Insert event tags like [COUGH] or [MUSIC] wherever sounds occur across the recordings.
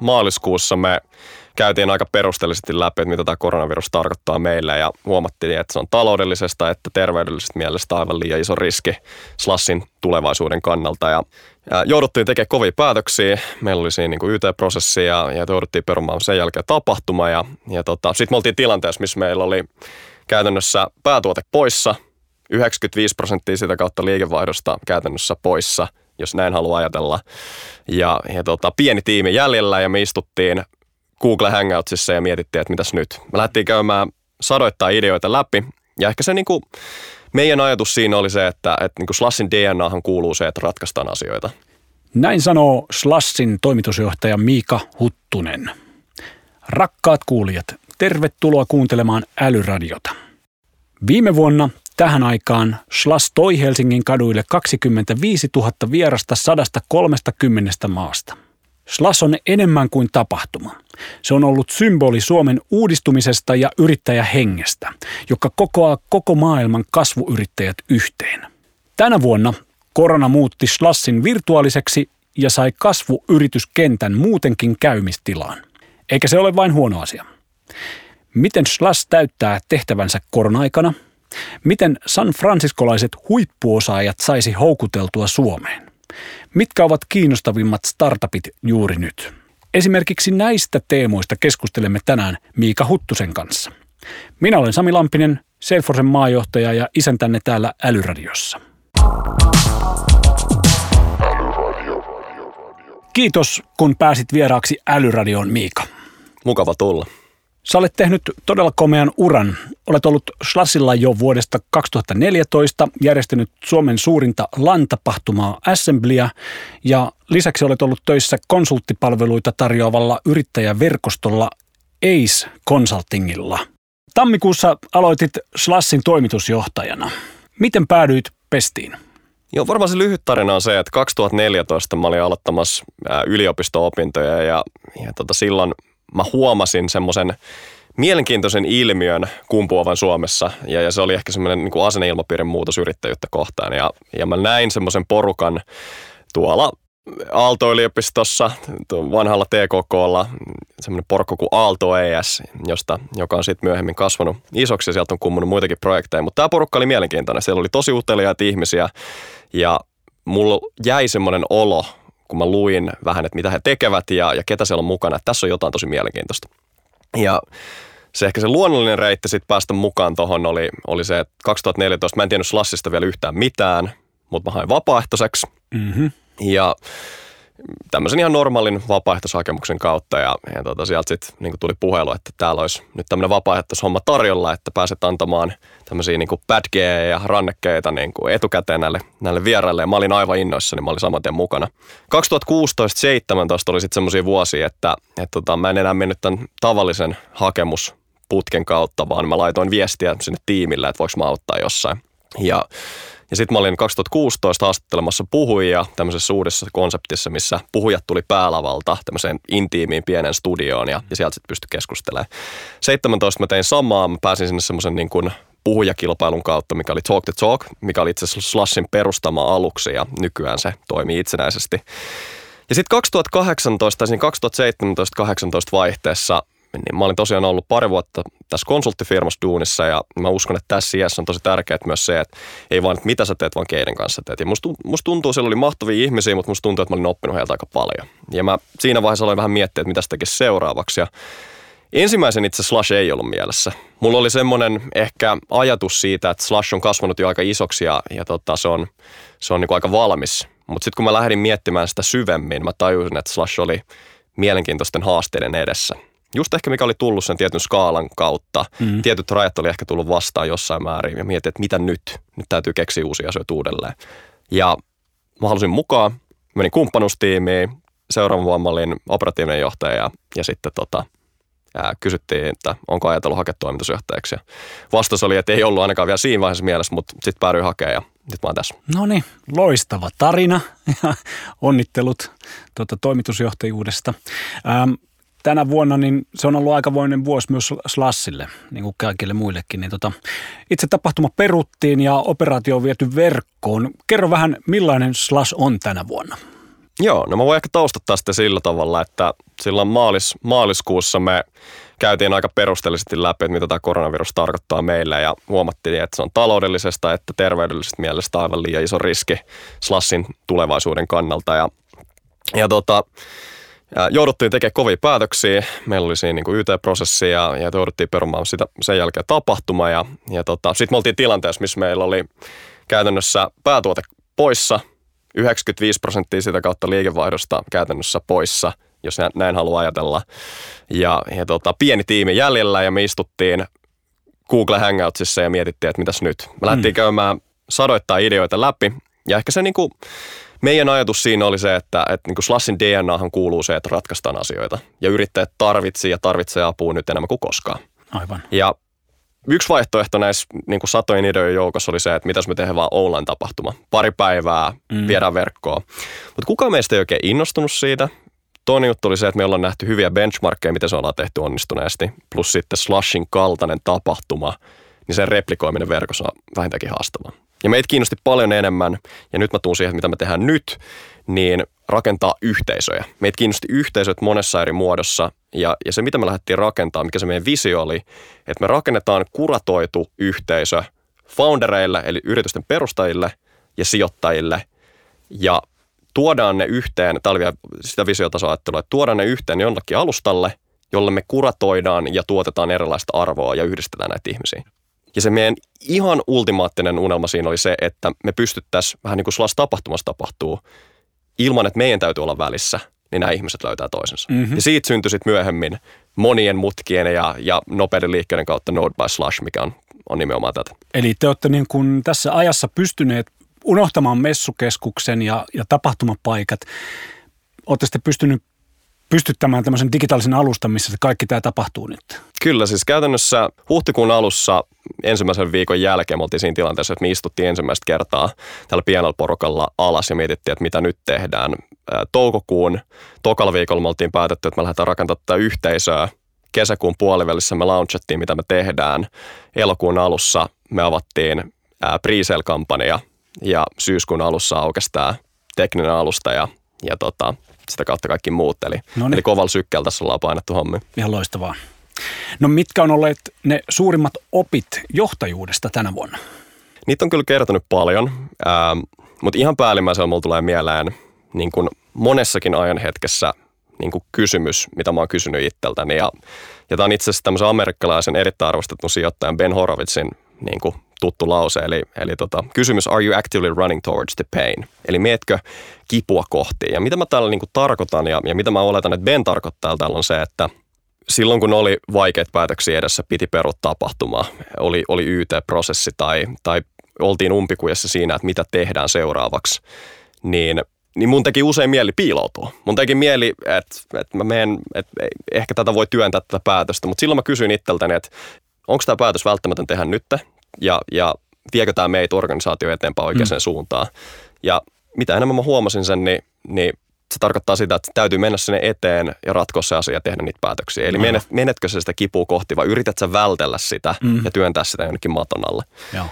Maaliskuussa me käytiin aika perusteellisesti läpi, että mitä tämä koronavirus tarkoittaa meille ja huomattiin, että se on taloudellisesta että terveydellisestä mielestä aivan liian iso riski Slassin tulevaisuuden kannalta ja, ja jouduttiin tekemään kovia päätöksiä. Meillä oli siinä niin YT-prosessi ja, ja jouduttiin perumaan sen jälkeen tapahtuma ja, ja tota, sitten me oltiin tilanteessa, missä meillä oli käytännössä päätuote poissa, 95 prosenttia sitä kautta liikevaihdosta käytännössä poissa, jos näin haluaa ajatella. Ja, ja tota, pieni tiimi jäljellä ja me istuttiin Google Hangoutsissa ja mietittiin, että mitäs nyt. Me lähdettiin käymään sadoittaa ideoita läpi ja ehkä se niin kuin, meidän ajatus siinä oli se, että, että niin kuin Slassin DNAhan kuuluu se, että ratkaistaan asioita. Näin sanoo Slassin toimitusjohtaja Miika Huttunen. Rakkaat kuulijat, tervetuloa kuuntelemaan Älyradiota. Viime vuonna tähän aikaan Slass toi Helsingin kaduille 25 000 vierasta 130 maasta. Slash on enemmän kuin tapahtuma. Se on ollut symboli Suomen uudistumisesta ja yrittäjähengestä, joka kokoaa koko maailman kasvuyrittäjät yhteen. Tänä vuonna korona muutti Slassin virtuaaliseksi ja sai kasvuyrityskentän muutenkin käymistilaan. Eikä se ole vain huono asia. Miten Slash täyttää tehtävänsä korona-aikana? Miten San Franciskolaiset huippuosaajat saisi houkuteltua Suomeen? Mitkä ovat kiinnostavimmat startupit juuri nyt? Esimerkiksi näistä teemoista keskustelemme tänään Miika Huttusen kanssa. Minä olen Sami Lampinen, Salesforcen maajohtaja ja isäntänne täällä Älyradiossa. Kiitos, kun pääsit vieraaksi Älyradioon, Miika. Mukava tulla. Sä olet tehnyt todella komean uran. Olet ollut Slassilla jo vuodesta 2014, järjestänyt Suomen suurinta LAN-tapahtumaa Assemblyä ja lisäksi olet ollut töissä konsulttipalveluita tarjoavalla yrittäjäverkostolla ACE Consultingilla. Tammikuussa aloitit Slassin toimitusjohtajana. Miten päädyit pestiin? Joo, varmaan se lyhyt tarina on se, että 2014 mä olin aloittamassa yliopisto-opintoja ja, ja tota, silloin – mä huomasin semmoisen mielenkiintoisen ilmiön kumpuavan Suomessa ja, ja se oli ehkä semmoinen niin asenneilmapiirin muutos yrittäjyyttä kohtaan ja, ja mä näin semmoisen porukan tuolla Aalto-yliopistossa, vanhalla TKKlla, semmoinen porukka kuin Aalto ES, josta, joka on sitten myöhemmin kasvanut isoksi ja sieltä on kummunut muitakin projekteja. Mutta tämä porukka oli mielenkiintoinen. Siellä oli tosi uteliaita ihmisiä ja mulla jäi semmoinen olo, kun mä luin vähän, että mitä he tekevät ja, ja ketä siellä on mukana, että tässä on jotain tosi mielenkiintoista. Ja se ehkä se luonnollinen reitti sitten päästä mukaan tuohon oli, oli se, että 2014 mä en tiennyt Slassista vielä yhtään mitään, mutta mä hain vapaaehtoiseksi. Mm-hmm. Ja tämmöisen ihan normaalin vapaaehtoishakemuksen kautta ja, ja tota, sieltä sitten niin tuli puhelu, että täällä olisi nyt tämmöinen vapaaehtoishomma tarjolla, että pääset antamaan tämmöisiä niin badgeja ja rannekkeita niin etukäteen näille, näille vieraille ja mä olin aivan innoissa, niin mä olin saman tien mukana. 2016-2017 oli sitten semmoisia vuosia, että, että tota, mä en enää mennyt tämän tavallisen hakemusputken kautta, vaan mä laitoin viestiä sinne tiimille, että voiko mä auttaa jossain. Ja ja sitten mä olin 2016 haastattelemassa puhujia tämmöisessä uudessa konseptissa, missä puhujat tuli päälavalta tämmöiseen intiimiin pienen studioon ja, ja sieltä sitten pystyi keskustelemaan. 17 mä tein samaa, mä pääsin sinne semmoisen niin kuin puhujakilpailun kautta, mikä oli Talk the Talk, mikä oli itse asiassa Slashin perustama aluksi ja nykyään se toimii itsenäisesti. Ja sitten 2018 tai siinä 2017-2018 vaihteessa niin mä olin tosiaan ollut pari vuotta tässä konsulttifirmassa duunissa ja mä uskon, että tässä iässä on tosi tärkeää myös se, että ei vaan, että mitä sä teet, vaan keiden kanssa teet. Ja musta, musta tuntuu, siellä oli mahtavia ihmisiä, mutta musta tuntuu, että mä olin oppinut heiltä aika paljon. Ja mä siinä vaiheessa aloin vähän miettiä, että mitä tekisi seuraavaksi. Ja Ensimmäisen itse Slash ei ollut mielessä. Mulla oli semmoinen ehkä ajatus siitä, että Slash on kasvanut jo aika isoksi ja, ja tota, se on, se on niin aika valmis. Mutta sitten kun mä lähdin miettimään sitä syvemmin, mä tajusin, että Slash oli mielenkiintoisten haasteiden edessä – just ehkä mikä oli tullut sen tietyn skaalan kautta. Mm. Tietyt rajat oli ehkä tullut vastaan jossain määrin ja mietin, että mitä nyt? Nyt täytyy keksiä uusia asioita uudelleen. Ja mä halusin mukaan, menin kumppanuustiimiin, seuraavan vuonna olin operatiivinen johtaja ja, ja sitten tota, ää, kysyttiin, että onko ajatellut hakea toimitusjohtajaksi. Ja vastaus oli, että ei ollut ainakaan vielä siinä vaiheessa mielessä, mutta sitten päädyin hakemaan ja nyt mä oon tässä. No niin, loistava tarina [LAUGHS] ja onnittelut tuota, toimitusjohtajuudesta. Ähm, tänä vuonna niin se on ollut aikamoinen vuosi myös Slassille, niin kuin kaikille muillekin. Niin tota, itse tapahtuma peruttiin ja operaatio on viety verkkoon. Kerro vähän, millainen Slash on tänä vuonna? Joo, no mä voin ehkä taustattaa sitä sillä tavalla, että silloin maalis, maaliskuussa me käytiin aika perusteellisesti läpi, että mitä tämä koronavirus tarkoittaa meille ja huomattiin, että se on taloudellisesta että terveydellisestä mielestä aivan liian iso riski Slassin tulevaisuuden kannalta. Ja, ja tota, ja jouduttiin tekemään kovia päätöksiä. Meillä oli siinä niin YT-prosessi ja, ja jouduttiin perumaan sitä, sen jälkeen tapahtuma. Ja, ja tota, sitten me oltiin tilanteessa, missä meillä oli käytännössä päätuote poissa, 95 prosenttia sitä kautta liikevaihdosta käytännössä poissa, jos näin haluaa ajatella. Ja, ja tota, pieni tiimi jäljellä ja me istuttiin Google Hangoutsissa ja mietittiin, että mitäs nyt. Me lähdettiin mm. käymään sadoittaa ideoita läpi ja ehkä se niin kuin, meidän ajatus siinä oli se, että, että niin kuin Slashin DNAhan kuuluu se, että ratkaistaan asioita. Ja yrittäjät tarvitsi ja tarvitsee apua nyt enemmän kuin koskaan. Aivan. Ja yksi vaihtoehto näissä niin kuin satojen ideoiden joukossa oli se, että mitäs me tehdään vaan online-tapahtuma. Pari päivää, mm. viedään verkkoon. Mutta kukaan meistä ei oikein innostunut siitä. Toinen juttu oli se, että me ollaan nähty hyviä benchmarkkeja, miten se ollaan tehty onnistuneesti. Plus sitten Slashin kaltainen tapahtuma, niin sen replikoiminen verkossa on vähintäänkin haastavaa. Ja meitä kiinnosti paljon enemmän, ja nyt mä tuun siihen, mitä me tehdään nyt, niin rakentaa yhteisöjä. Meitä kiinnosti yhteisöt monessa eri muodossa, ja, ja se mitä me lähdettiin rakentamaan, mikä se meidän visio oli, että me rakennetaan kuratoitu yhteisö foundereille, eli yritysten perustajille ja sijoittajille, ja tuodaan ne yhteen, tämä oli vielä sitä visiotasoajattelua, että tuodaan ne yhteen jonnekin alustalle, jolle me kuratoidaan ja tuotetaan erilaista arvoa ja yhdistetään näitä ihmisiä. Ja se meidän ihan ultimaattinen unelma siinä oli se, että me pystyttäisiin, vähän niin kuin sulla tapahtumassa tapahtuu, ilman että meidän täytyy olla välissä, niin nämä ihmiset löytää toisensa. Mm-hmm. Ja siitä syntyi sitten myöhemmin monien mutkien ja, ja nopeiden liikkeiden kautta Node by Slash, mikä on, on nimenomaan tätä. Eli te olette niin kuin tässä ajassa pystyneet unohtamaan messukeskuksen ja, ja tapahtumapaikat. Olette sitten pystynyt pystyttämään tämmöisen digitaalisen alustan, missä kaikki tämä tapahtuu nyt? Kyllä, siis käytännössä huhtikuun alussa ensimmäisen viikon jälkeen me oltiin siinä tilanteessa, että me istuttiin ensimmäistä kertaa tällä pienellä porukalla alas ja mietittiin, että mitä nyt tehdään. Toukokuun tokalla viikolla me oltiin päätetty, että me lähdetään rakentamaan tätä yhteisöä. Kesäkuun puolivälissä me launchattiin, mitä me tehdään. Elokuun alussa me avattiin pre-sale-kampanja ja syyskuun alussa aukesi tämä tekninen alusta ja, ja tota, sitä kautta kaikki muut. Eli, Noniin. eli kovalla sykkeellä tässä ollaan painettu hommi. Ihan loistavaa. No mitkä on olleet ne suurimmat opit johtajuudesta tänä vuonna? Niitä on kyllä kertonut paljon, ähm, mutta ihan päällimmäisenä mulla tulee mieleen niin kuin monessakin ajan hetkessä niin kuin kysymys, mitä mä oon kysynyt itseltäni. Ja, ja tämä on itse asiassa tämmöisen amerikkalaisen erittäin arvostetun sijoittajan Ben Horowitzin niin kuin tuttu lause, eli, eli tota, kysymys, are you actively running towards the pain? Eli mietkö kipua kohti? Ja mitä mä täällä niin kuin tarkoitan ja, ja mitä mä oletan, että Ben tarkoittaa täällä on se, että silloin kun oli vaikeat päätöksiä edessä, piti peruttaa tapahtumaa, oli, oli YT-prosessi tai, tai oltiin umpikujassa siinä, että mitä tehdään seuraavaksi, niin niin mun teki usein mieli piiloutua. Mun teki mieli, että, että mä menen, että ehkä tätä voi työntää tätä päätöstä, mutta silloin mä kysyin itseltäni, että onko tämä päätös välttämätön tehdä nyt ja, ja viekö tämä meitä organisaatio eteenpäin oikeaan mm. suuntaan. Ja mitä enemmän mä huomasin sen, niin, niin se tarkoittaa sitä, että täytyy mennä sinne eteen ja ratkoa se asia ja tehdä niitä päätöksiä. Eli menet, menetkö se sitä kipua kohti vai yrität sä vältellä sitä mm. ja työntää sitä jonnekin maton alle. Joo.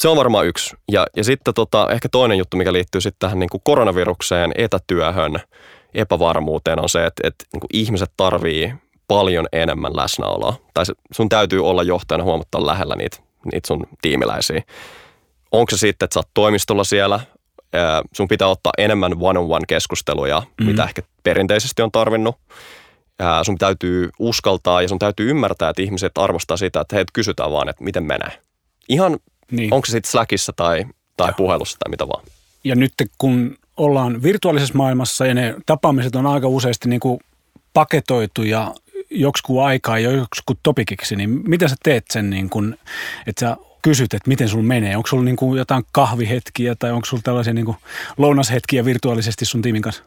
Se on varmaan yksi. Ja, ja sitten tota, ehkä toinen juttu, mikä liittyy sitten tähän niin kuin koronavirukseen, etätyöhön, epävarmuuteen on se, että, että niin kuin ihmiset tarvii paljon enemmän läsnäoloa. Tai sun täytyy olla johtajana huomattavan lähellä niitä, niitä sun tiimiläisiä. Onko se sitten, että sä oot toimistolla siellä, sun pitää ottaa enemmän one-on-one keskusteluja, mm-hmm. mitä ehkä perinteisesti on tarvinnut. Sun täytyy uskaltaa ja sun täytyy ymmärtää, että ihmiset arvostaa sitä, että heitä kysytään vaan, että miten menee. Ihan, niin. onko se sitten Slackissa tai, tai puhelussa tai mitä vaan. Ja nyt kun ollaan virtuaalisessa maailmassa ja ne tapaamiset on aika useasti niin kuin paketoitu ja joksikin aikaa ja joksikin topikiksi, niin miten sä teet sen, niin kun, että sä kysyt, että miten sulla menee? Onko sulla niin jotain kahvihetkiä tai onko sulla tällaisia niin lounashetkiä virtuaalisesti sun tiimin kanssa?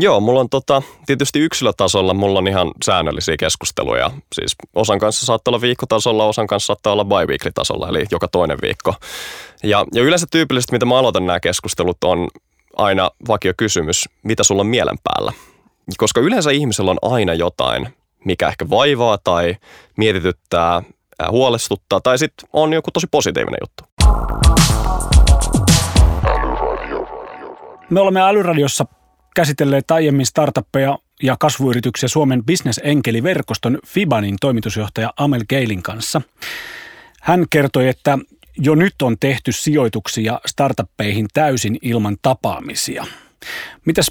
Joo, mulla on tota, tietysti yksilötasolla mulla on ihan säännöllisiä keskusteluja. Siis osan kanssa saattaa olla viikkotasolla, osan kanssa saattaa olla bi-weekly-tasolla, eli joka toinen viikko. Ja, ja yleensä tyypillisesti, mitä mä aloitan nämä keskustelut, on aina vakio kysymys, mitä sulla on mielen päällä. Koska yleensä ihmisellä on aina jotain, mikä ehkä vaivaa tai mietityttää, huolestuttaa tai sitten on joku tosi positiivinen juttu. Me olemme Älyradiossa käsitelleet aiemmin startuppeja ja kasvuyrityksiä Suomen bisnesenkeliverkoston Fibanin toimitusjohtaja Amel Keilin kanssa. Hän kertoi, että jo nyt on tehty sijoituksia startuppeihin täysin ilman tapaamisia. Mitäs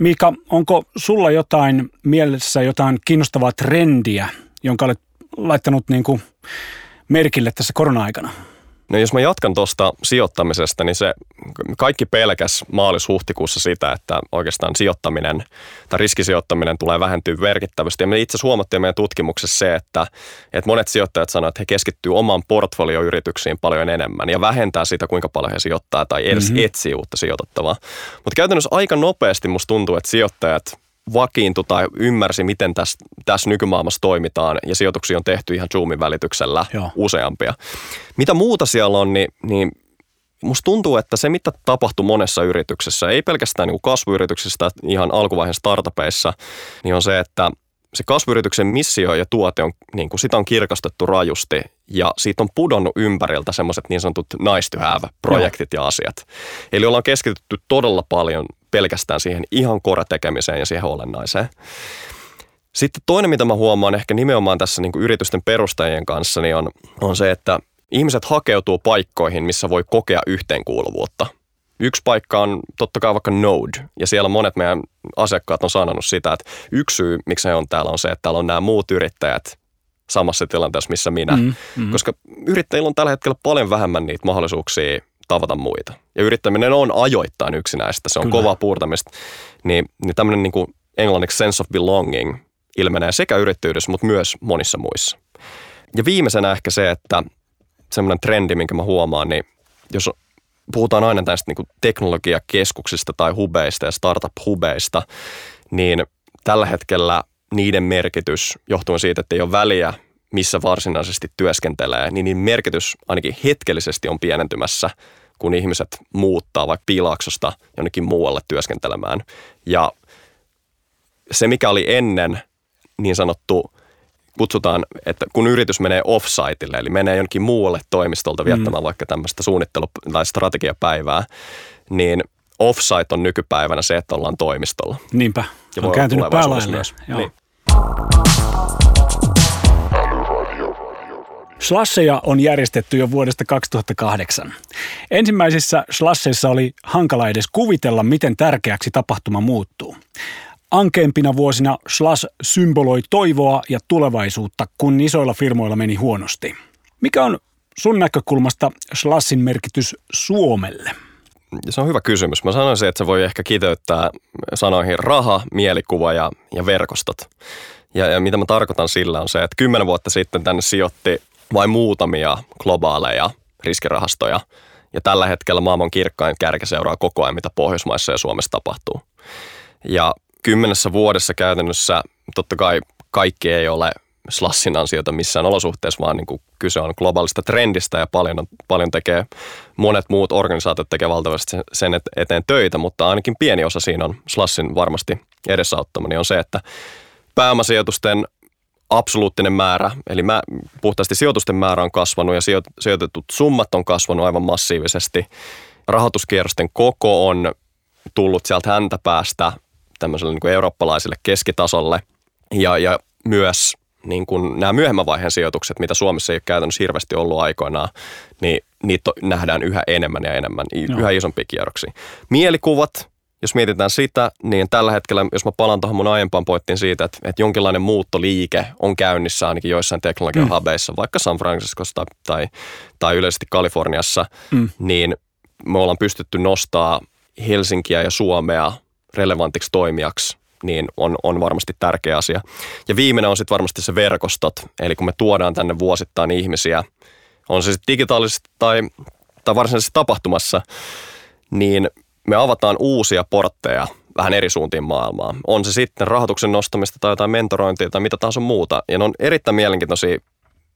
Miika, onko sulla jotain mielessä jotain kiinnostavaa trendiä, jonka olet laittanut niin kuin merkille tässä korona-aikana? No jos mä jatkan tuosta sijoittamisesta, niin se kaikki pelkäs maalis-huhtikuussa sitä, että oikeastaan sijoittaminen tai riskisijoittaminen tulee vähentyä merkittävästi. Ja me itse huomattiin meidän tutkimuksessa se, että, että monet sijoittajat sanovat, että he keskittyy omaan portfolioyrityksiin paljon enemmän ja vähentää sitä, kuinka paljon he sijoittaa tai edes mm-hmm. etsii uutta sijoitettavaa. Mutta käytännössä aika nopeasti musta tuntuu, että sijoittajat vakiintui tai ymmärsi, miten tässä, tässä nykymaailmassa toimitaan ja sijoituksia on tehty ihan Zoomin välityksellä Joo. useampia. Mitä muuta siellä on, niin, niin musta tuntuu, että se mitä tapahtui monessa yrityksessä, ei pelkästään niin kasvuyrityksistä ihan alkuvaiheen startupeissa, niin on se, että se kasvuyrityksen missio ja tuote on, niin kuin sitä on kirkastettu rajusti ja siitä on pudonnut ympäriltä semmoiset niin sanotut nice to have projektit Joo. ja asiat. Eli ollaan keskitytty todella paljon pelkästään siihen ihan koretekemiseen ja siihen olennaiseen. Sitten toinen, mitä mä huomaan ehkä nimenomaan tässä niin kuin yritysten perustajien kanssa, niin on, on se, että ihmiset hakeutuu paikkoihin, missä voi kokea yhteenkuuluvuutta. Yksi paikka on totta kai vaikka Node, ja siellä monet meidän asiakkaat on sanonut sitä, että yksi syy, miksi he on täällä, on se, että täällä on nämä muut yrittäjät samassa tilanteessa, missä minä. Mm, mm. Koska yrittäjillä on tällä hetkellä paljon vähemmän niitä mahdollisuuksia tavata muita. Ja yrittäminen on ajoittain yksinäistä, se on Kyllä. kova puurtamista. Niin, niin tämmöinen niin kuin englanniksi sense of belonging ilmenee sekä yrittäjyydessä, mutta myös monissa muissa. Ja viimeisenä ehkä se, että semmoinen trendi, minkä mä huomaan, niin jos puhutaan aina tästä niin teknologiakeskuksista tai hubeista ja startup-hubeista, niin tällä hetkellä niiden merkitys, johtuen siitä, että ei ole väliä, missä varsinaisesti työskentelee, niin niin merkitys ainakin hetkellisesti on pienentymässä, kun ihmiset muuttaa vaikka piilaaksosta jonnekin muualle työskentelemään. Ja se, mikä oli ennen niin sanottu, kutsutaan, että kun yritys menee offsiteille, eli menee jonnekin muualle toimistolta viettämään mm. vaikka tämmöistä suunnittelu- tai strategiapäivää, niin offsite on nykypäivänä se, että ollaan toimistolla. Niinpä, ja on kääntynyt päälailleen. Niin. Slasseja on järjestetty jo vuodesta 2008. Ensimmäisissä slasseissa oli hankala edes kuvitella, miten tärkeäksi tapahtuma muuttuu. Ankeimpina vuosina Slash symboloi toivoa ja tulevaisuutta, kun isoilla firmoilla meni huonosti. Mikä on sun näkökulmasta Slashin merkitys Suomelle? Se on hyvä kysymys. Mä sanoisin, että se voi ehkä kiteyttää sanoihin raha, mielikuva ja, ja verkostot. Ja, ja mitä mä tarkoitan sillä on se, että kymmenen vuotta sitten tänne sijoitti vain muutamia globaaleja riskirahastoja. Ja tällä hetkellä maailman kirkkain kärki seuraa koko ajan, mitä Pohjoismaissa ja Suomessa tapahtuu. Ja kymmenessä vuodessa käytännössä totta kai kaikki ei ole slassin ansiota missään olosuhteessa, vaan niin kuin kyse on globaalista trendistä ja paljon, paljon tekee, monet muut organisaatiot tekee valtavasti sen eteen töitä, mutta ainakin pieni osa siinä on slassin varmasti edesauttama, niin on se, että pääomasijoitusten absoluuttinen määrä, eli mä, puhtaasti sijoitusten määrä on kasvanut ja sijoitetut summat on kasvanut aivan massiivisesti. Rahoituskierrosten koko on tullut sieltä häntä päästä tämmöiselle niin kuin eurooppalaiselle keskitasolle ja, ja myös niin kuin nämä myöhemmän vaiheen sijoitukset, mitä Suomessa ei ole käytännössä hirveästi ollut aikoinaan, niin niitä nähdään yhä enemmän ja enemmän, Joo. yhä isompia kierroksia. Mielikuvat, jos mietitään sitä, niin tällä hetkellä, jos mä palaan tuohon mun aiempaan poittiin siitä, että, että jonkinlainen muuttoliike on käynnissä ainakin joissain teknologian mm. vaikka San Franciscossa tai, tai, tai yleisesti Kaliforniassa, mm. niin me ollaan pystytty nostaa Helsinkiä ja Suomea relevantiksi toimijaksi niin on, on varmasti tärkeä asia. Ja viimeinen on sitten varmasti se verkostot, eli kun me tuodaan tänne vuosittain ihmisiä, on se sitten digitaalisesti tai, tai varsinaisessa tapahtumassa, niin me avataan uusia portteja vähän eri suuntiin maailmaa. On se sitten rahoituksen nostamista tai jotain mentorointia tai mitä tahansa muuta. Ja ne on erittäin mielenkiintoisia,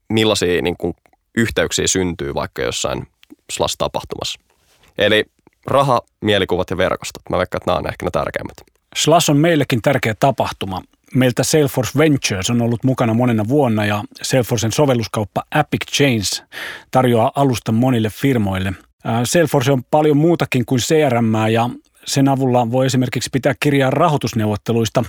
millaisia niin kuin, yhteyksiä syntyy vaikka jossain Slash-tapahtumassa. Eli raha, mielikuvat ja verkostot. Mä veikkaan, että nämä on ehkä ne tärkeimmät. Slash on meillekin tärkeä tapahtuma. Meiltä Salesforce Ventures on ollut mukana monena vuonna ja Salesforcen sovelluskauppa Epic Chains tarjoaa alustan monille firmoille. Salesforce on paljon muutakin kuin CRM ja sen avulla voi esimerkiksi pitää kirjaa rahoitusneuvotteluista.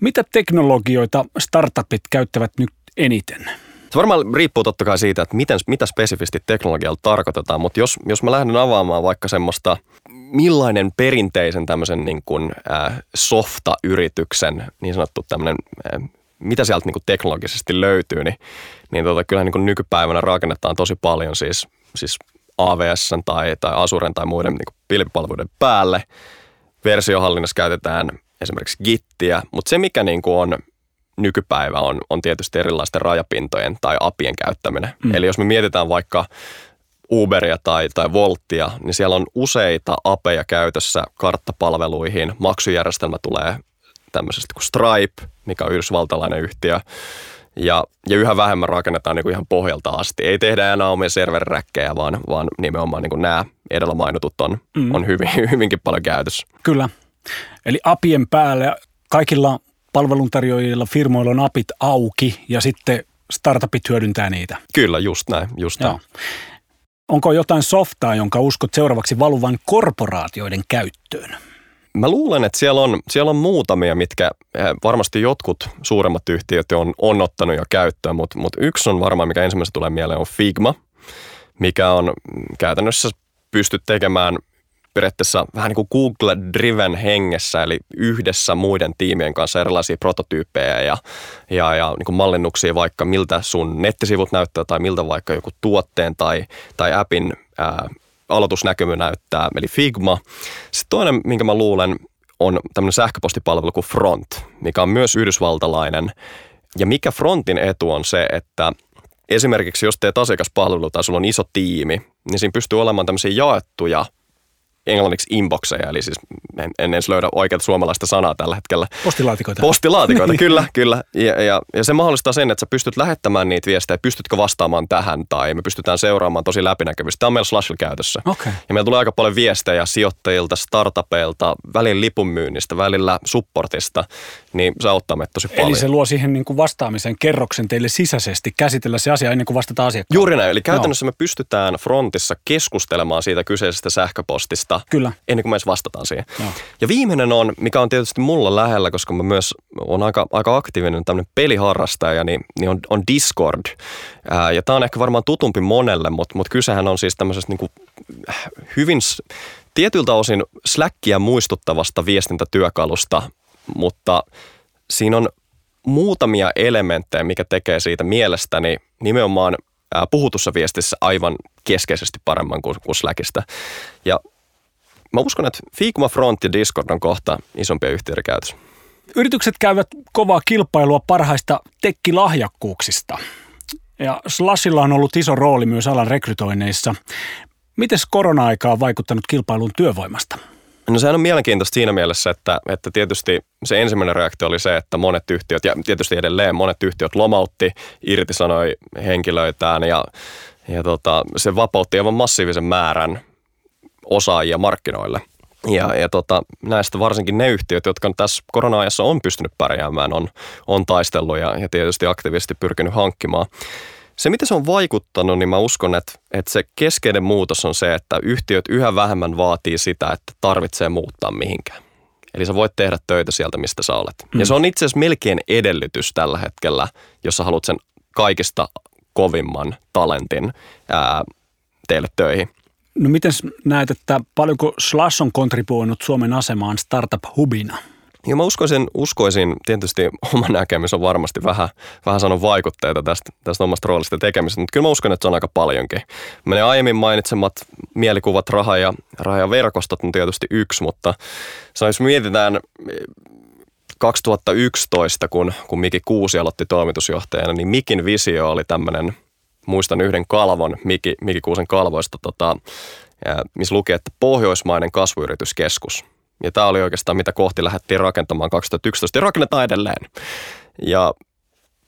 Mitä teknologioita startupit käyttävät nyt eniten? Se varmaan riippuu totta kai siitä, että miten, mitä spesifisti teknologialla tarkoitetaan, mutta jos, jos mä lähden avaamaan vaikka semmoista, millainen perinteisen tämmöisen niin kuin, äh, softa-yrityksen niin sanottu tämmöinen, äh, mitä sieltä niin kuin teknologisesti löytyy, niin, niin tota, kyllä niin kuin nykypäivänä rakennetaan tosi paljon siis, siis AVS tai, tai Azuren tai muiden niin pilvipalveluiden päälle. Versiohallinnassa käytetään esimerkiksi Gittiä, mutta se mikä niin kuin on nykypäivä on, on tietysti erilaisten rajapintojen tai apien käyttäminen. Mm. Eli jos me mietitään vaikka Uberia tai, tai Volttia, niin siellä on useita apeja käytössä karttapalveluihin. Maksujärjestelmä tulee tämmöisestä kuin Stripe, mikä on yhdysvaltalainen yhtiö. Ja, ja yhä vähemmän rakennetaan niin kuin ihan pohjalta asti. Ei tehdä enää omia serveriräkkejä, vaan, vaan nimenomaan niin kuin nämä edellä mainitut on, mm. on hyvin, [LAUGHS] hyvinkin paljon käytössä. Kyllä. Eli apien päälle kaikilla palveluntarjoajilla, firmoilla on apit auki ja sitten startupit hyödyntää niitä. Kyllä, just näin. Just näin. Onko jotain softaa, jonka uskot seuraavaksi valuvan korporaatioiden käyttöön? Mä luulen, että siellä on, siellä on muutamia, mitkä eh, varmasti jotkut suuremmat yhtiöt on, on ottanut jo käyttöön, mutta, mutta yksi on varmaan, mikä ensimmäisenä tulee mieleen, on Figma, mikä on käytännössä pystyt tekemään periaatteessa vähän niin kuin Google-driven hengessä, eli yhdessä muiden tiimien kanssa erilaisia prototyyppejä ja, ja, ja niin kuin mallinnuksia vaikka miltä sun nettisivut näyttää tai miltä vaikka joku tuotteen tai, tai appin ää, aloitusnäkymä näyttää, eli Figma. Sitten toinen, minkä mä luulen, on tämmöinen sähköpostipalvelu kuin Front, mikä on myös yhdysvaltalainen. Ja mikä Frontin etu on se, että esimerkiksi jos teet asiakaspalvelu tai sulla on iso tiimi, niin siinä pystyy olemaan tämmöisiä jaettuja – englanniksi inboxeja, eli siis en, en edes löydä oikeaa suomalaista sanaa tällä hetkellä. Postilaatikoita. Postilaatikoita, [LAUGHS] niin. kyllä, kyllä. Ja, ja, ja se mahdollistaa sen, että sä pystyt lähettämään niitä viestejä, pystytkö vastaamaan tähän, tai me pystytään seuraamaan tosi läpinäkyvistä. Tämä on meillä Slashilla käytössä. Okay. Ja meillä tulee aika paljon viestejä sijoittajilta, startupeilta, välillä lipunmyynnistä, välillä supportista, niin se auttaa meitä tosi paljon. Eli se luo siihen niin kuin vastaamisen kerroksen teille sisäisesti, käsitellä se asia ennen kuin vastataan asiakkaalle. Juuri näin, eli käytännössä no. me pystytään frontissa keskustelemaan siitä kyseisestä sähköpostista Kyllä. ennen kuin me edes vastataan siihen. No. Ja viimeinen on, mikä on tietysti mulla lähellä, koska mä myös on aika, aika aktiivinen tämmöinen peliharrastaja, niin, niin on, on Discord. Ää, ja tämä on ehkä varmaan tutumpi monelle, mutta, mutta kysehän on siis tämmöisestä niin kuin hyvin tietyiltä osin Slackia muistuttavasta viestintätyökalusta, mutta siinä on muutamia elementtejä, mikä tekee siitä mielestäni nimenomaan puhutussa viestissä aivan keskeisesti paremman kuin, kuin Slackista. Ja mä uskon, että Figma Front ja Discord on kohta isompia yhtiöitä käytössä. Yritykset käyvät kovaa kilpailua parhaista tekkilahjakkuuksista. Ja Slashilla on ollut iso rooli myös alan rekrytoinneissa. Miten korona-aika on vaikuttanut kilpailuun työvoimasta? No sehän on mielenkiintoista siinä mielessä, että, että tietysti se ensimmäinen reaktio oli se, että monet yhtiöt, ja tietysti edelleen monet yhtiöt lomautti, irtisanoi henkilöitään ja, ja tota, se vapautti aivan massiivisen määrän osaajia markkinoille. Ja, ja tota, näistä varsinkin ne yhtiöt, jotka tässä korona-ajassa on pystynyt pärjäämään, on, on taistellut ja, ja tietysti aktiivisesti pyrkinyt hankkimaan. Se, mitä se on vaikuttanut, niin mä uskon, että, että se keskeinen muutos on se, että yhtiöt yhä vähemmän vaatii sitä, että tarvitsee muuttaa mihinkään. Eli sä voit tehdä töitä sieltä, mistä sä olet. Mm. Ja se on itse asiassa melkein edellytys tällä hetkellä, jos sä haluat sen kaikista kovimman talentin ää, teille töihin. No miten näet, että paljonko Slash on kontribuoinut Suomen asemaan startup-hubina? Ja mä uskoisin, uskoisin, tietysti oma näkemys on varmasti vähän, vähän sanon vaikutteita tästä, tästä omasta roolista tekemisestä, mutta kyllä mä uskon, että se on aika paljonkin. Meidän aiemmin mainitsemat mielikuvat, raha ja, raha ja verkostot on tietysti yksi, mutta jos mietitään 2011, kun, kun Miki Kuusi aloitti toimitusjohtajana, niin Mikin visio oli tämmöinen, muistan yhden kalvon, Miki, Miki Kuusen kalvoista, tota, missä luki, että pohjoismainen kasvuyrityskeskus – Ja tämä oli oikeastaan mitä kohti lähdettiin rakentamaan 2011 ja rakennetaan edelleen. Ja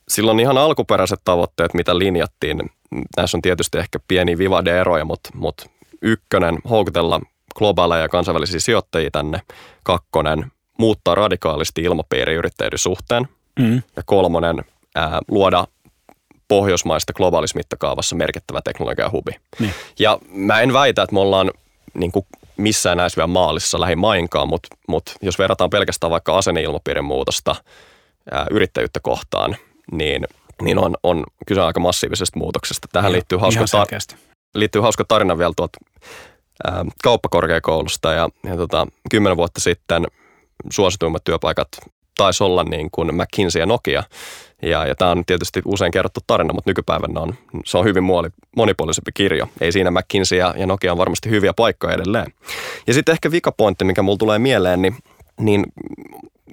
silloin ihan alkuperäiset tavoitteet, mitä linjattiin, näissä on tietysti ehkä pieni vivade-eroja, mutta, mutta ykkönen, houkutella globaaleja ja kansainvälisiä sijoittajia tänne. Kakkonen, muuttaa radikaalisti ilmapiiri yrittäjyyden suhteen. Mm. Ja kolmonen, ää, luoda pohjoismaista globaalissa mittakaavassa merkittävä teknologiahubi. Niin. Ja mä en väitä, että me ollaan niin kuin missään näissä vielä maalissa lähimainkaan, mutta, mutta jos verrataan pelkästään vaikka asenneilmapiirin muutosta ää, yrittäjyyttä kohtaan, niin, niin on, on kyse aika massiivisesta muutoksesta. Tähän ja, liittyy, hauska tar- liittyy hauska tarina vielä tuolta ää, kauppakorkeakoulusta ja, ja tota, kymmenen vuotta sitten suosituimmat työpaikat taisi olla niin kuin McKinsey ja Nokia. Ja, ja tämä on tietysti usein kerrottu tarina, mutta nykypäivänä on, se on hyvin muoli, monipuolisempi kirjo. Ei siinä McKinsey ja, ja Nokia on varmasti hyviä paikkoja edelleen. Ja sitten ehkä vikapointti, mikä mulla tulee mieleen, niin, niin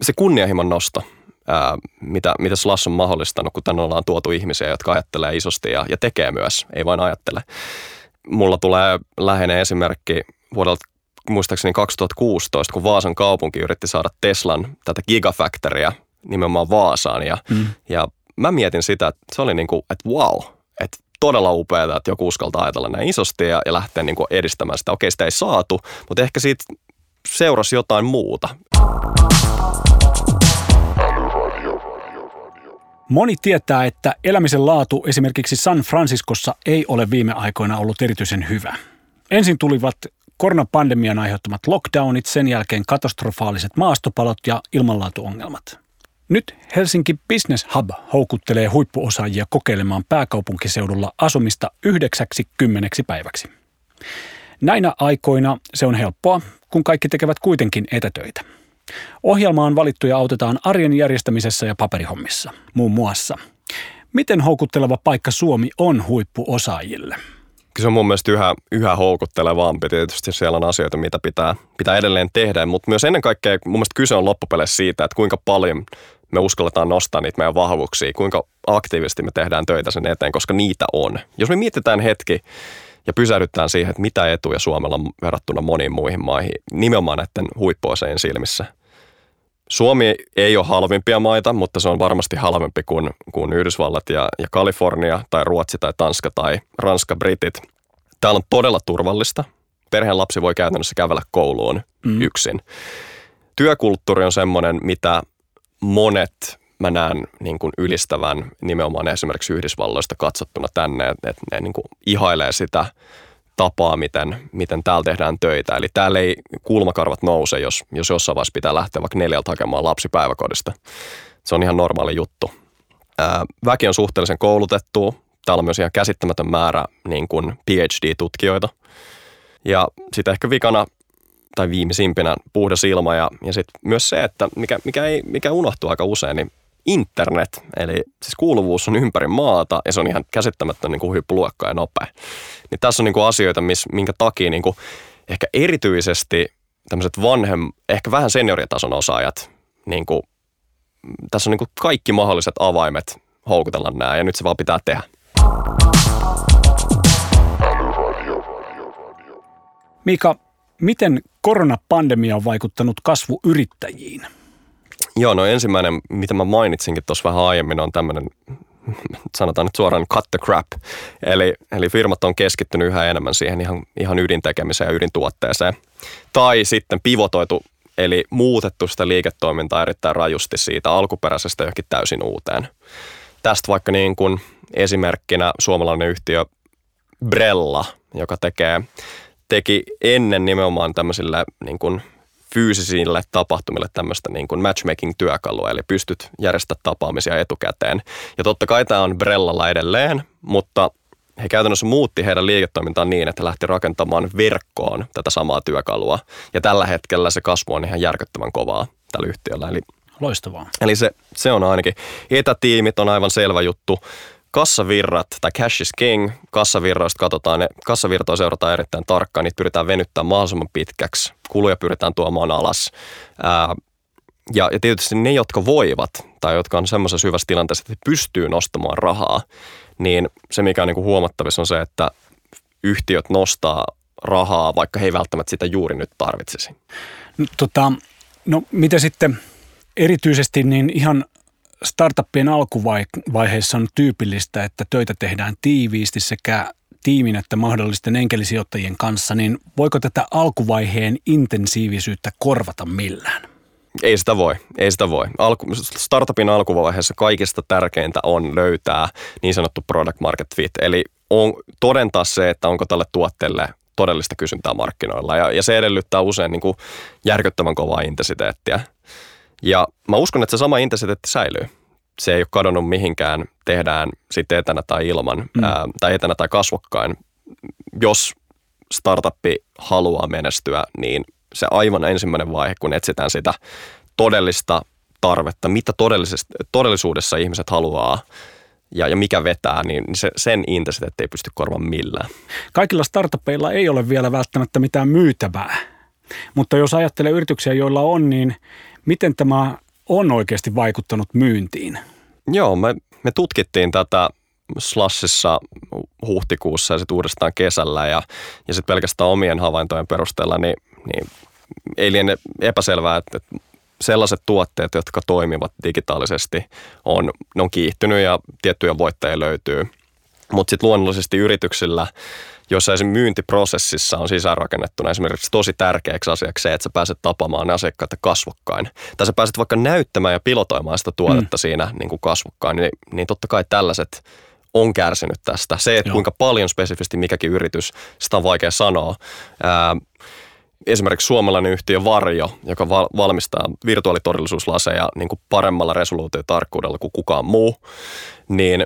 se kunnianhimon nosto, ää, mitä, mitä Slash on mahdollistanut, kun tänne ollaan tuotu ihmisiä, jotka ajattelee isosti ja, ja tekee myös, ei vain ajattele. Mulla tulee läheinen esimerkki vuodelta muistaakseni 2016, kun Vaasan kaupunki yritti saada Teslan tätä Gigafactoria nimenomaan Vaasaan. Ja, mm. ja mä mietin sitä, että se oli niin kuin, että wow, että todella upeaa, että joku uskaltaa ajatella näin isosti ja, ja lähteä niin kuin edistämään sitä. Okei, sitä ei saatu, mutta ehkä siitä seurasi jotain muuta. Moni tietää, että elämisen laatu esimerkiksi San Franciscossa ei ole viime aikoina ollut erityisen hyvä. Ensin tulivat koronapandemian aiheuttamat lockdownit, sen jälkeen katastrofaaliset maastopalot ja ilmanlaatuongelmat. Nyt Helsinki Business Hub houkuttelee huippuosaajia kokeilemaan pääkaupunkiseudulla asumista yhdeksäksi kymmeneksi päiväksi. Näinä aikoina se on helppoa, kun kaikki tekevät kuitenkin etätöitä. Ohjelmaan valittuja autetaan arjen järjestämisessä ja paperihommissa, muun muassa. Miten houkutteleva paikka Suomi on huippuosaajille? Se on mun mielestä yhä, yhä houkuttelevampi. Tietysti siellä on asioita, mitä pitää, pitää edelleen tehdä, mutta myös ennen kaikkea mun mielestä kyse on loppupeleissä siitä, että kuinka paljon me uskalletaan nostaa niitä meidän vahvuuksia, kuinka aktiivisesti me tehdään töitä sen eteen, koska niitä on. Jos me mietitään hetki ja pysähdytään siihen, että mitä etuja Suomella on verrattuna moniin muihin maihin, nimenomaan näiden huippuoseen silmissä. Suomi ei ole halvimpia maita, mutta se on varmasti halvempi kuin, kuin Yhdysvallat ja, ja Kalifornia tai Ruotsi tai Tanska tai Ranska, Britit. Täällä on todella turvallista. Perheen lapsi voi käytännössä kävellä kouluun mm. yksin. Työkulttuuri on semmoinen, mitä monet mä näen niin kuin ylistävän nimenomaan esimerkiksi Yhdysvalloista katsottuna tänne, että, ne niin kuin ihailee sitä tapaa, miten, miten täällä tehdään töitä. Eli täällä ei kulmakarvat nouse, jos, jos jossain vaiheessa pitää lähteä vaikka neljältä hakemaan lapsi päiväkodista. Se on ihan normaali juttu. Ää, väki on suhteellisen koulutettu. Täällä on myös ihan käsittämätön määrä niin kuin PhD-tutkijoita. Ja sitten ehkä vikana tai viimeisimpinä puhdas ilma ja, ja sitten myös se, että mikä, mikä, ei, mikä unohtuu aika usein, niin internet, eli siis kuuluvuus on ympäri maata ja se on ihan käsittämättä niin kuin huippuluokka ja nopea. Niin tässä on niin kuin asioita, miss, minkä takia niin kuin ehkä erityisesti tämmöiset vanhem, ehkä vähän senioritason osaajat, niin kuin, tässä on niin kuin kaikki mahdolliset avaimet houkutella nämä ja nyt se vaan pitää tehdä. Mika, miten koronapandemia on vaikuttanut kasvuyrittäjiin? Joo, no ensimmäinen, mitä mä mainitsinkin tuossa vähän aiemmin, on tämmöinen, sanotaan nyt suoraan cut the crap. Eli, eli firmat on keskittynyt yhä enemmän siihen ihan, ihan ydintekemiseen ja ydintuotteeseen. Tai sitten pivotoitu, eli muutettu sitä liiketoimintaa erittäin rajusti siitä alkuperäisestä johonkin täysin uuteen. Tästä vaikka niin kuin esimerkkinä suomalainen yhtiö Brella, joka tekee, teki ennen nimenomaan tämmöisille niin kuin fyysisille tapahtumille tämmöistä niin kuin matchmaking-työkalua, eli pystyt järjestämään tapaamisia etukäteen. Ja totta kai tämä on Brellalla edelleen, mutta he käytännössä muutti heidän liiketoimintaan niin, että he lähti rakentamaan verkkoon tätä samaa työkalua. Ja tällä hetkellä se kasvu on ihan järkyttävän kovaa tällä yhtiöllä. Eli, Loistavaa. Eli se, se on ainakin. Etätiimit on aivan selvä juttu kassavirrat tai cash is king, kassavirroista katsotaan, ne, kassavirtoja seurataan erittäin tarkkaan, niitä pyritään venyttämään mahdollisimman pitkäksi, kuluja pyritään tuomaan alas. Ää, ja, ja tietysti ne, jotka voivat tai jotka on semmoisessa hyvässä tilanteessa, että pystyy nostamaan rahaa, niin se mikä on niin kuin huomattavissa on se, että yhtiöt nostaa rahaa, vaikka he ei välttämättä sitä juuri nyt tarvitsisi. No, tota, no mitä sitten erityisesti niin ihan startuppien alkuvaiheessa on tyypillistä, että töitä tehdään tiiviisti sekä tiimin että mahdollisten enkelisijoittajien kanssa, niin voiko tätä alkuvaiheen intensiivisyyttä korvata millään? Ei sitä voi, ei sitä voi. Alku, startupin alkuvaiheessa kaikista tärkeintä on löytää niin sanottu product market fit, eli on, todentaa se, että onko tälle tuotteelle todellista kysyntää markkinoilla. Ja, ja se edellyttää usein niin kuin järkyttävän kovaa intensiteettiä. Ja mä uskon, että se sama intensiteetti säilyy. Se ei ole kadonnut mihinkään, tehdään sitten etänä tai ilman, mm. ää, tai etänä tai kasvokkain. Jos startuppi haluaa menestyä, niin se aivan ensimmäinen vaihe, kun etsitään sitä todellista tarvetta, mitä todellisuudessa ihmiset haluaa ja, ja mikä vetää, niin se, sen intensiteetti ei pysty korvaamaan millään. Kaikilla startupeilla ei ole vielä välttämättä mitään myytävää, mutta jos ajattelee yrityksiä, joilla on, niin miten tämä on oikeasti vaikuttanut myyntiin? Joo, me, me tutkittiin tätä Slashissa huhtikuussa ja sitten uudestaan kesällä ja, ja sitten pelkästään omien havaintojen perusteella, niin, niin ei liene epäselvää, että, että sellaiset tuotteet, jotka toimivat digitaalisesti, on, ne on kiihtynyt ja tiettyjä voittajia löytyy. Mutta sitten luonnollisesti yrityksillä, jossa esimerkiksi myyntiprosessissa on sisäänrakennettuna esimerkiksi tosi tärkeäksi asiaksi se, että sä pääset tapaamaan asiakkaita kasvokkain. Tai sä pääset vaikka näyttämään ja pilotoimaan sitä tuotetta mm. siinä niin kuin kasvokkain, niin, niin totta kai tällaiset on kärsinyt tästä. Se, että Joo. kuinka paljon spesifisti mikäkin yritys, sitä on vaikea sanoa. Ää, esimerkiksi suomalainen yhtiö Varjo, joka val- valmistaa virtuaalitodellisuuslaseja niin kuin paremmalla resoluutiotarkkuudella kuin kukaan muu, niin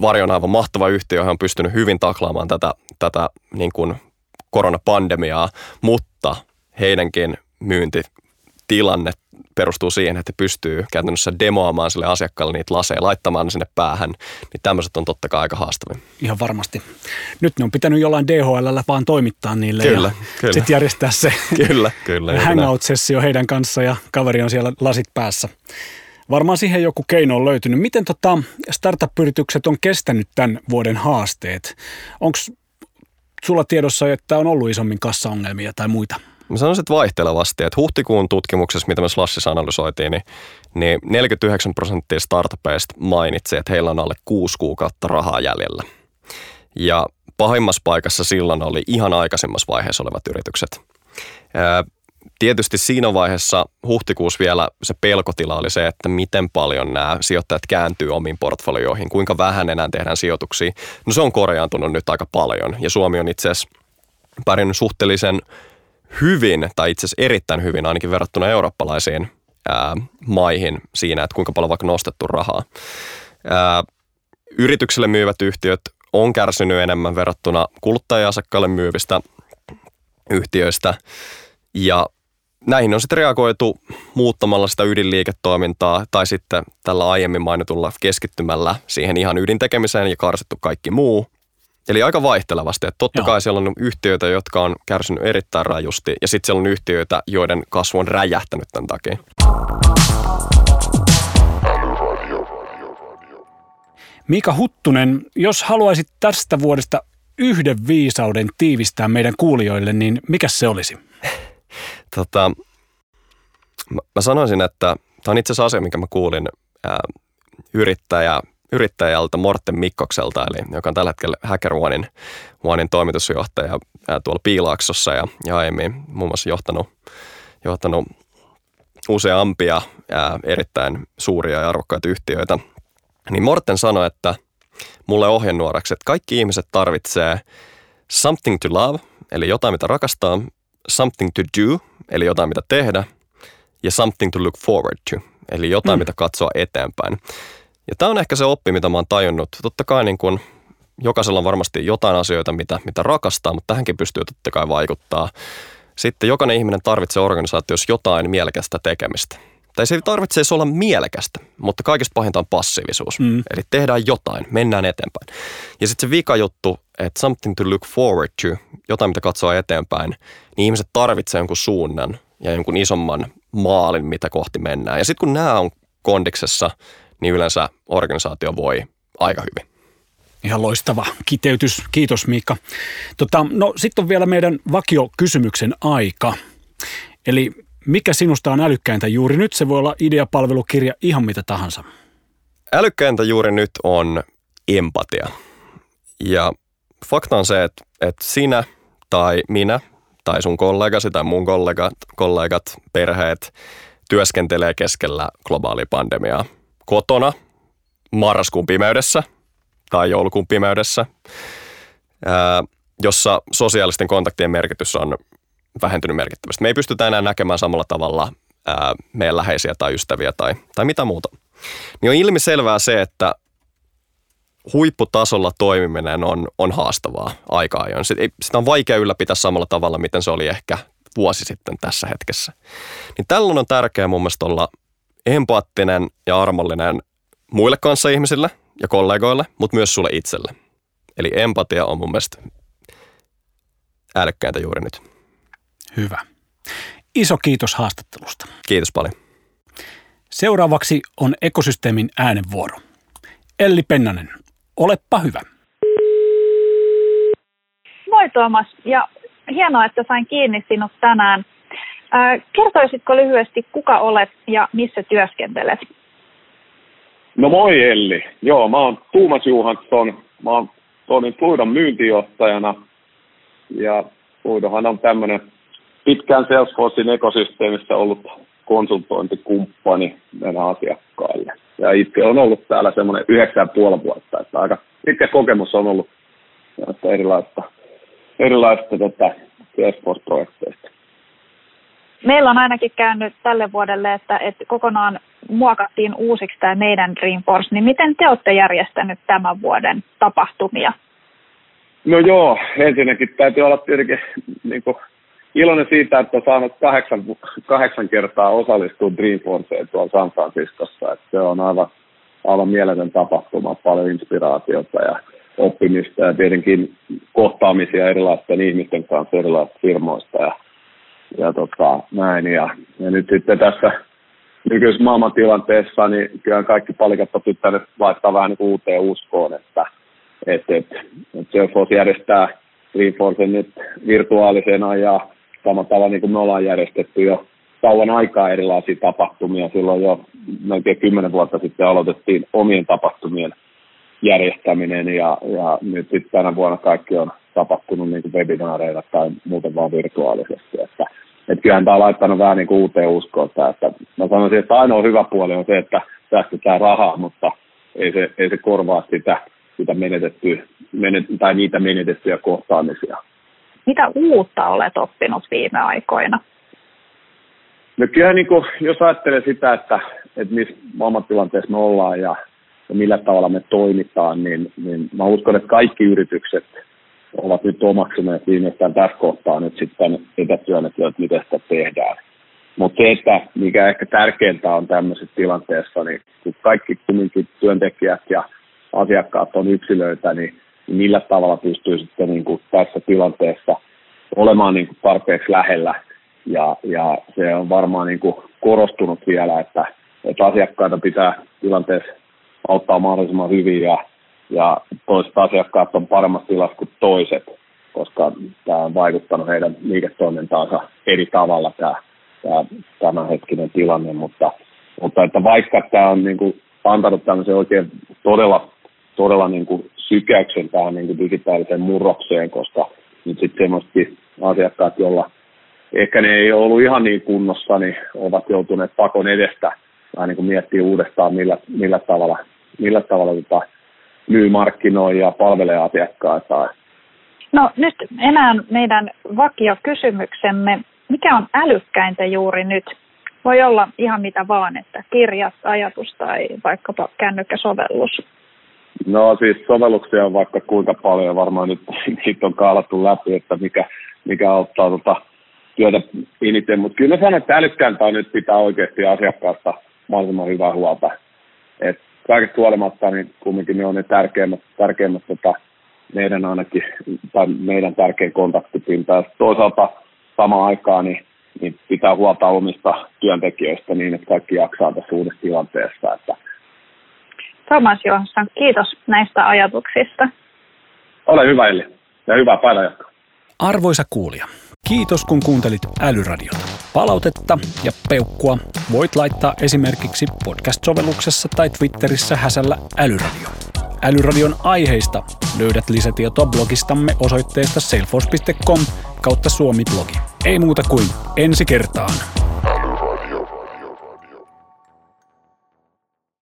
Varjo on aivan mahtava yhtiö, johon on pystynyt hyvin taklaamaan tätä, tätä niin kuin koronapandemiaa, mutta heidänkin myyntitilanne perustuu siihen, että pystyy käytännössä demoamaan sille asiakkaalle niitä laseja, laittamaan ne sinne päähän, niin tämmöiset on totta kai aika haastavia. Ihan varmasti. Nyt ne on pitänyt jollain DHL vaan toimittaa niille kyllä, ja kyllä. sitten järjestää se kyllä, kyllä, hangout-sessio heidän kanssa ja kaveri on siellä lasit päässä. Varmaan siihen joku keino on löytynyt. Miten tota startup-yritykset on kestänyt tämän vuoden haasteet? Onko sulla tiedossa, että on ollut isommin kassaongelmia tai muita? Mä sanoisin, että vaihtelevasti. Että huhtikuun tutkimuksessa, mitä me Slashissa analysoitiin, niin, niin 49 prosenttia startupeista mainitsi, että heillä on alle kuusi kuukautta rahaa jäljellä. Ja pahimmassa paikassa silloin oli ihan aikaisemmassa vaiheessa olevat yritykset. Tietysti siinä vaiheessa huhtikuussa vielä se pelkotila oli se, että miten paljon nämä sijoittajat kääntyy omiin portfolioihin, kuinka vähän enää tehdään sijoituksia. No se on korjaantunut nyt aika paljon ja Suomi on itse asiassa pärjännyt suhteellisen hyvin, tai itse asiassa erittäin hyvin ainakin verrattuna eurooppalaisiin ää, maihin siinä, että kuinka paljon vaikka nostettu rahaa. Ää, yrityksille myyvät yhtiöt on kärsinyt enemmän verrattuna kuluttaja-asiakkaille myyvistä yhtiöistä. Ja näihin on sitten reagoitu muuttamalla sitä ydinliiketoimintaa tai sitten tällä aiemmin mainitulla keskittymällä siihen ihan ydintekemiseen ja karsittu kaikki muu. Eli aika vaihtelevasti. Että totta Joo. kai siellä on yhtiöitä, jotka on kärsinyt erittäin rajusti ja sitten siellä on yhtiöitä, joiden kasvu on räjähtänyt tämän takia. Mika Huttunen, jos haluaisit tästä vuodesta yhden viisauden tiivistää meidän kuulijoille, niin mikä se olisi? Tota, mä, mä sanoisin, että tämä on itse asiassa asia, mikä mä kuulin ää, yrittäjä, yrittäjältä Morten Mikkokselta, eli joka on tällä hetkellä Hacker Onein, Onein toimitusjohtaja ää, tuolla Piilaaksossa ja, ja aiemmin muun muassa johtanut, johtanut useampia ää, erittäin suuria ja arvokkaita yhtiöitä. Niin Morten sanoi, että mulle ohjenuoraksi, että kaikki ihmiset tarvitsee something to love, eli jotain mitä rakastaa, something to do, eli jotain mitä tehdä, ja something to look forward to, eli jotain mm. mitä katsoa eteenpäin. Ja tämä on ehkä se oppi, mitä mä oon tajunnut. Totta kai niin kun, jokaisella on varmasti jotain asioita, mitä, mitä rakastaa, mutta tähänkin pystyy totta kai vaikuttaa. Sitten jokainen ihminen tarvitsee organisaatiossa jotain mielekästä tekemistä. Tai se ei tarvitse edes olla mielekästä, mutta kaikista pahinta on passiivisuus. Mm. Eli tehdään jotain, mennään eteenpäin. Ja sitten se vika juttu, että something to look forward to, jotain mitä katsoa eteenpäin, niin ihmiset tarvitsee jonkun suunnan ja jonkun isomman maalin, mitä kohti mennään. Ja sitten kun nämä on kondiksessa, niin yleensä organisaatio voi aika hyvin. Ihan loistava kiteytys. Kiitos Miikka. Tota, no sitten on vielä meidän vakiokysymyksen aika. Eli mikä sinusta on älykkäintä juuri nyt? Se voi olla ideapalvelukirja, ihan mitä tahansa. Älykkäintä juuri nyt on empatia. Ja fakta on se, että, että sinä tai minä tai sun kollegasi tai mun kollegat, kollegat, perheet työskentelee keskellä globaalia pandemiaa kotona marraskuun pimeydessä tai joulukuun pimeydessä, jossa sosiaalisten kontaktien merkitys on vähentynyt merkittävästi. Me ei pystytä enää näkemään samalla tavalla ää, meidän läheisiä tai ystäviä tai, tai mitä muuta. Niin on ilmiselvää se, että huipputasolla toimiminen on, on haastavaa aika ajoin. Sitä on vaikea ylläpitää samalla tavalla, miten se oli ehkä vuosi sitten tässä hetkessä. Niin tällöin on tärkeää mun mielestä olla empaattinen ja armollinen muille kanssa ihmisille ja kollegoille, mutta myös sulle itselle. Eli empatia on mun mielestä älykkäintä juuri nyt. Hyvä. Iso kiitos haastattelusta. Kiitos paljon. Seuraavaksi on ekosysteemin äänenvuoro. Elli Pennanen, olepa hyvä. Moi Tuomas, ja hienoa, että sain kiinni sinut tänään. Kertoisitko lyhyesti, kuka olet ja missä työskentelet? No moi Elli. Joo, mä oon Tuumas Juhansson. Mä oon toimin Fluidon myyntijohtajana. Ja Fluidohan on tämmöinen pitkään Salesforcein ekosysteemissä ollut konsultointikumppani meidän asiakkaille. Ja itse on ollut täällä semmoinen yhdeksän puoli vuotta, että aika pitkä kokemus on ollut erilaista, erilaista tota, Salesforce-projekteista. Meillä on ainakin käynyt tälle vuodelle, että, että kokonaan muokattiin uusiksi tämä meidän Dreamforce, niin miten te olette järjestänyt tämän vuoden tapahtumia? No joo, ensinnäkin täytyy olla tietenkin niin kuin, iloinen siitä, että on saanut kahdeksan, kahdeksan kertaa osallistua Dreamforceen tuolla San Franciscossa. Että se on aivan, aivan mieletön tapahtuma, paljon inspiraatiota ja oppimista ja tietenkin kohtaamisia erilaisten ihmisten kanssa erilaisista firmoista ja, ja tota, näin. Ja, ja nyt sitten tässä nykyisessä maailmantilanteessa, niin kyllä kaikki palikat on pitänyt laittaa vähän niin uuteen uskoon, että et, et, et Salesforce järjestää Dreamforcen nyt virtuaalisena ja samalla tavalla niin kuin me ollaan järjestetty jo kauan aikaa erilaisia tapahtumia. Silloin jo melkein kymmenen vuotta sitten aloitettiin omien tapahtumien järjestäminen ja, ja nyt sitten tänä vuonna kaikki on tapahtunut niin kuin webinaareilla tai muuten vaan virtuaalisesti. Että, että kyllähän tämä on laittanut vähän niin kuin uuteen uskoon. Että mä sanoisin, että ainoa hyvä puoli on se, että säästetään rahaa, mutta ei se, ei se korvaa sitä, sitä menetettyä, menet, tai niitä menetettyjä kohtaamisia mitä uutta olet oppinut viime aikoina? No kyllä niin kuin, jos ajattelee sitä, että, että missä maailmantilanteessa me ollaan ja, ja millä tavalla me toimitaan, niin, niin mä uskon, että kaikki yritykset ovat nyt omaksuneet viimeistään tässä kohtaa nyt sitten etätyönet, että miten sitä tehdään. Mutta se, että mikä ehkä tärkeintä on tämmöisessä tilanteessa, niin kun kaikki kumminkin työntekijät ja asiakkaat on yksilöitä, niin millä tavalla pystyy sitten niin kuin tässä tilanteessa olemaan niin kuin tarpeeksi lähellä. Ja, ja se on varmaan niin kuin korostunut vielä, että, että asiakkaita pitää tilanteessa auttaa mahdollisimman hyvin ja, ja toiset asiakkaat on paremmassa tilassa kuin toiset, koska tämä on vaikuttanut heidän liiketoimintaansa eri tavalla tämä, tämä tämänhetkinen tilanne, mutta, mutta että vaikka tämä on niin kuin antanut tämmöisen oikein todella, todella niin kuin sykäyksen tähän niin digitaaliseen murrokseen, koska nyt sitten semmoisetkin asiakkaat, joilla ehkä ne ei ollut ihan niin kunnossa, niin ovat joutuneet pakon edestä vähän niin miettiä uudestaan, millä, millä tavalla, millä tavalla tota, myy, markkinoi ja palvelee asiakkaita. No nyt enää meidän vakiokysymyksemme. Mikä on älykkäintä juuri nyt? Voi olla ihan mitä vaan, että kirjat, ajatus tai vaikkapa kännykkäsovellus. No siis sovelluksia on vaikka kuinka paljon, varmaan nyt [LAUGHS] niitä on kaalattu läpi, että mikä, mikä auttaa tota työtä eniten, mutta kyllä sanon, että älykkääntä on nyt pitää oikeasti asiakkaasta mahdollisimman hyvää huolta. Et kaikesta huolimatta, niin kumminkin ne on ne tärkeimmät, tärkeimmät tota, meidän ainakin, tai meidän tärkein kontaktipinta. Ja toisaalta samaan aikaan niin, niin pitää huolta omista työntekijöistä niin, että kaikki jaksaa tässä uudessa tilanteessa. Että Thomas Johansson, kiitos näistä ajatuksista. Ole hyvä Eli ja hyvää päivänjatkoa. Arvoisa kuulija, kiitos kun kuuntelit Älyradiota. Palautetta ja peukkua voit laittaa esimerkiksi podcast-sovelluksessa tai Twitterissä häsällä Älyradio. Älyradion aiheista löydät lisätietoa blogistamme osoitteesta salesforce.com kautta suomi-blogi. Ei muuta kuin ensi kertaan.